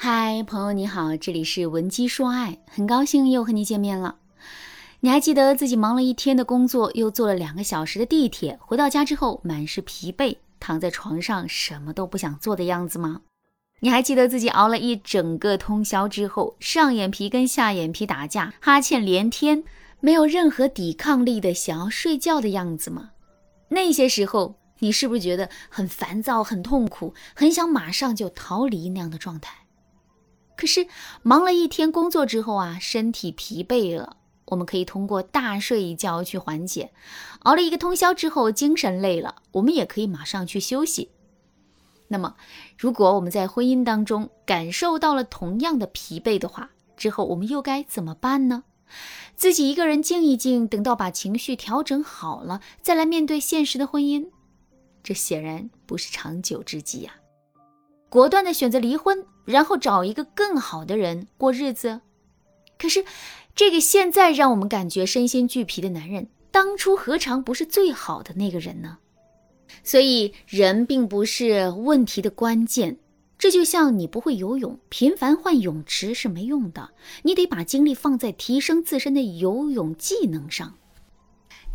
嗨，朋友你好，这里是文姬说爱，很高兴又和你见面了。你还记得自己忙了一天的工作，又坐了两个小时的地铁，回到家之后满是疲惫，躺在床上什么都不想做的样子吗？你还记得自己熬了一整个通宵之后，上眼皮跟下眼皮打架，哈欠连天，没有任何抵抗力的想要睡觉的样子吗？那些时候，你是不是觉得很烦躁、很痛苦，很想马上就逃离那样的状态？可是忙了一天工作之后啊，身体疲惫了，我们可以通过大睡一觉去缓解；熬了一个通宵之后，精神累了，我们也可以马上去休息。那么，如果我们在婚姻当中感受到了同样的疲惫的话，之后我们又该怎么办呢？自己一个人静一静，等到把情绪调整好了，再来面对现实的婚姻，这显然不是长久之计呀。果断的选择离婚，然后找一个更好的人过日子。可是，这个现在让我们感觉身心俱疲的男人，当初何尝不是最好的那个人呢？所以，人并不是问题的关键。这就像你不会游泳，频繁换泳池是没用的。你得把精力放在提升自身的游泳技能上。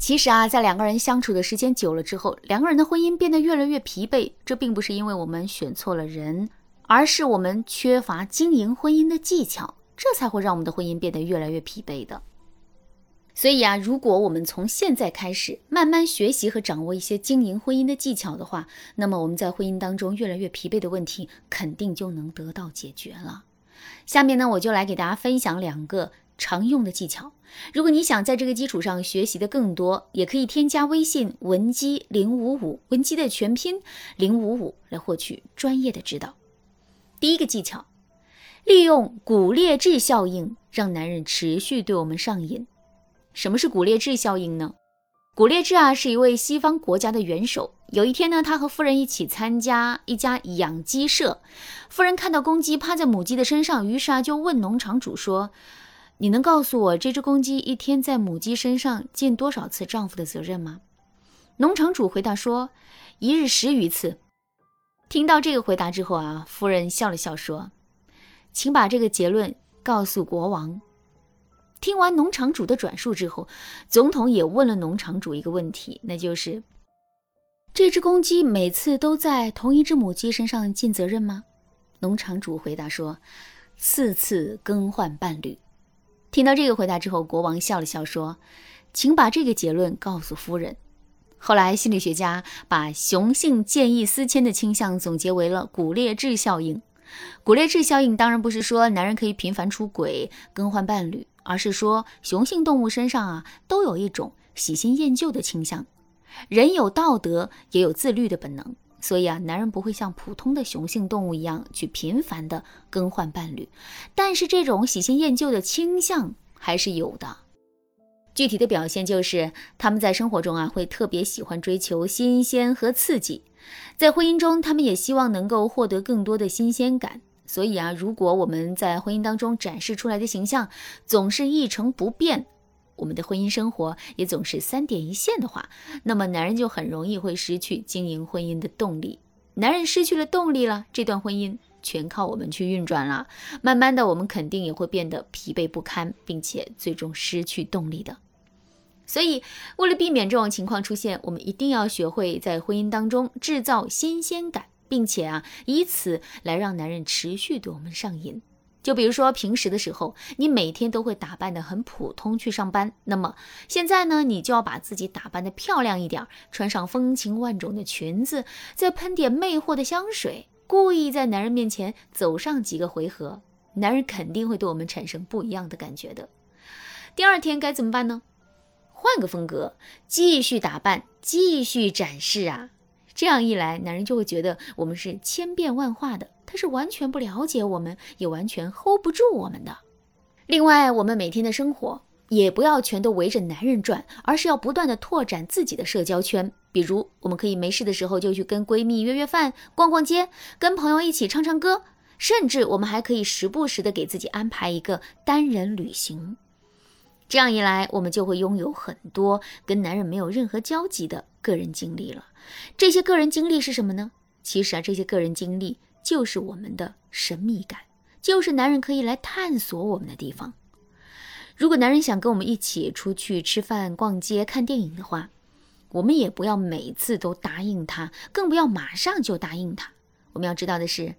其实啊，在两个人相处的时间久了之后，两个人的婚姻变得越来越疲惫。这并不是因为我们选错了人，而是我们缺乏经营婚姻的技巧，这才会让我们的婚姻变得越来越疲惫的。所以啊，如果我们从现在开始慢慢学习和掌握一些经营婚姻的技巧的话，那么我们在婚姻当中越来越疲惫的问题肯定就能得到解决了。下面呢，我就来给大家分享两个。常用的技巧，如果你想在这个基础上学习的更多，也可以添加微信文姬零五五，文姬的全拼零五五来获取专业的指导。第一个技巧，利用骨裂质效应，让男人持续对我们上瘾。什么是骨裂质效应呢？骨裂质啊，是一位西方国家的元首。有一天呢，他和夫人一起参加一家养鸡舍，夫人看到公鸡趴在母鸡的身上，于是啊，就问农场主说。你能告诉我这只公鸡一天在母鸡身上尽多少次丈夫的责任吗？农场主回答说：“一日十余次。”听到这个回答之后啊，夫人笑了笑说：“请把这个结论告诉国王。”听完农场主的转述之后，总统也问了农场主一个问题，那就是：“这只公鸡每次都在同一只母鸡身上尽责任吗？”农场主回答说：“四次更换伴侣。”听到这个回答之后，国王笑了笑说：“请把这个结论告诉夫人。”后来，心理学家把雄性见异思迁的倾向总结为了骨裂质效应。骨裂质效应当然不是说男人可以频繁出轨、更换伴侣，而是说雄性动物身上啊都有一种喜新厌旧的倾向。人有道德，也有自律的本能。所以啊，男人不会像普通的雄性动物一样去频繁的更换伴侣，但是这种喜新厌旧的倾向还是有的。具体的表现就是，他们在生活中啊会特别喜欢追求新鲜和刺激，在婚姻中他们也希望能够获得更多的新鲜感。所以啊，如果我们在婚姻当中展示出来的形象总是一成不变，我们的婚姻生活也总是三点一线的话，那么男人就很容易会失去经营婚姻的动力。男人失去了动力了，这段婚姻全靠我们去运转了。慢慢的，我们肯定也会变得疲惫不堪，并且最终失去动力的。所以，为了避免这种情况出现，我们一定要学会在婚姻当中制造新鲜感，并且啊，以此来让男人持续对我们上瘾。就比如说平时的时候，你每天都会打扮的很普通去上班，那么现在呢，你就要把自己打扮的漂亮一点，穿上风情万种的裙子，再喷点魅惑的香水，故意在男人面前走上几个回合，男人肯定会对我们产生不一样的感觉的。第二天该怎么办呢？换个风格，继续打扮，继续展示啊！这样一来，男人就会觉得我们是千变万化的。他是完全不了解我们，也完全 hold 不住我们的。另外，我们每天的生活也不要全都围着男人转，而是要不断的拓展自己的社交圈。比如，我们可以没事的时候就去跟闺蜜约约饭、逛逛街，跟朋友一起唱唱歌，甚至我们还可以时不时的给自己安排一个单人旅行。这样一来，我们就会拥有很多跟男人没有任何交集的个人经历了。这些个人经历是什么呢？其实啊，这些个人经历。就是我们的神秘感，就是男人可以来探索我们的地方。如果男人想跟我们一起出去吃饭、逛街、看电影的话，我们也不要每次都答应他，更不要马上就答应他。我们要知道的是，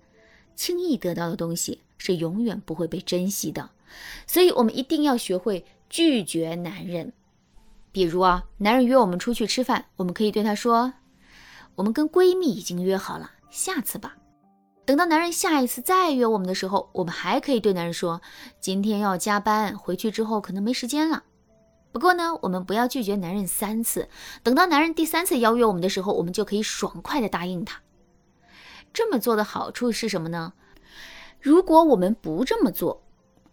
轻易得到的东西是永远不会被珍惜的，所以我们一定要学会拒绝男人。比如啊，男人约我们出去吃饭，我们可以对他说：“我们跟闺蜜已经约好了，下次吧。”等到男人下一次再约我们的时候，我们还可以对男人说：“今天要加班，回去之后可能没时间了。”不过呢，我们不要拒绝男人三次，等到男人第三次邀约我们的时候，我们就可以爽快的答应他。这么做的好处是什么呢？如果我们不这么做，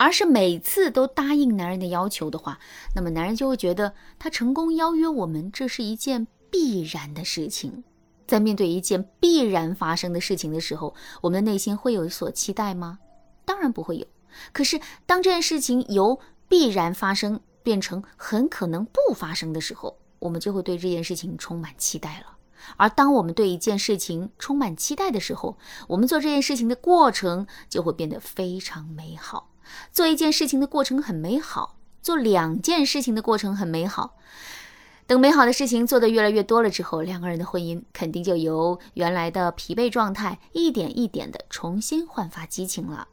而是每次都答应男人的要求的话，那么男人就会觉得他成功邀约我们，这是一件必然的事情。在面对一件必然发生的事情的时候，我们的内心会有所期待吗？当然不会有。可是当这件事情由必然发生变成很可能不发生的时候，我们就会对这件事情充满期待了。而当我们对一件事情充满期待的时候，我们做这件事情的过程就会变得非常美好。做一件事情的过程很美好，做两件事情的过程很美好。等美好的事情做得越来越多了之后，两个人的婚姻肯定就由原来的疲惫状态一点一点的重新焕发激情了。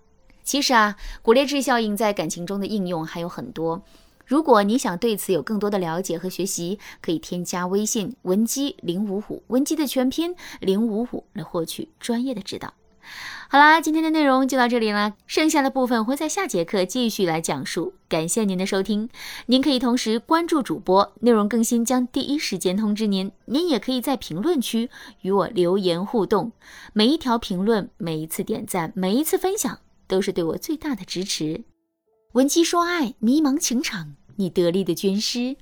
其实啊，骨裂质效应在感情中的应用还有很多。如果你想对此有更多的了解和学习，可以添加微信文姬零五五，文姬的全拼零五五来获取专业的指导。好啦，今天的内容就到这里了，剩下的部分会在下节课继续来讲述。感谢您的收听，您可以同时关注主播，内容更新将第一时间通知您。您也可以在评论区与我留言互动，每一条评论、每一次点赞、每一次分享，都是对我最大的支持。文姬说爱，迷茫情场，你得力的军师。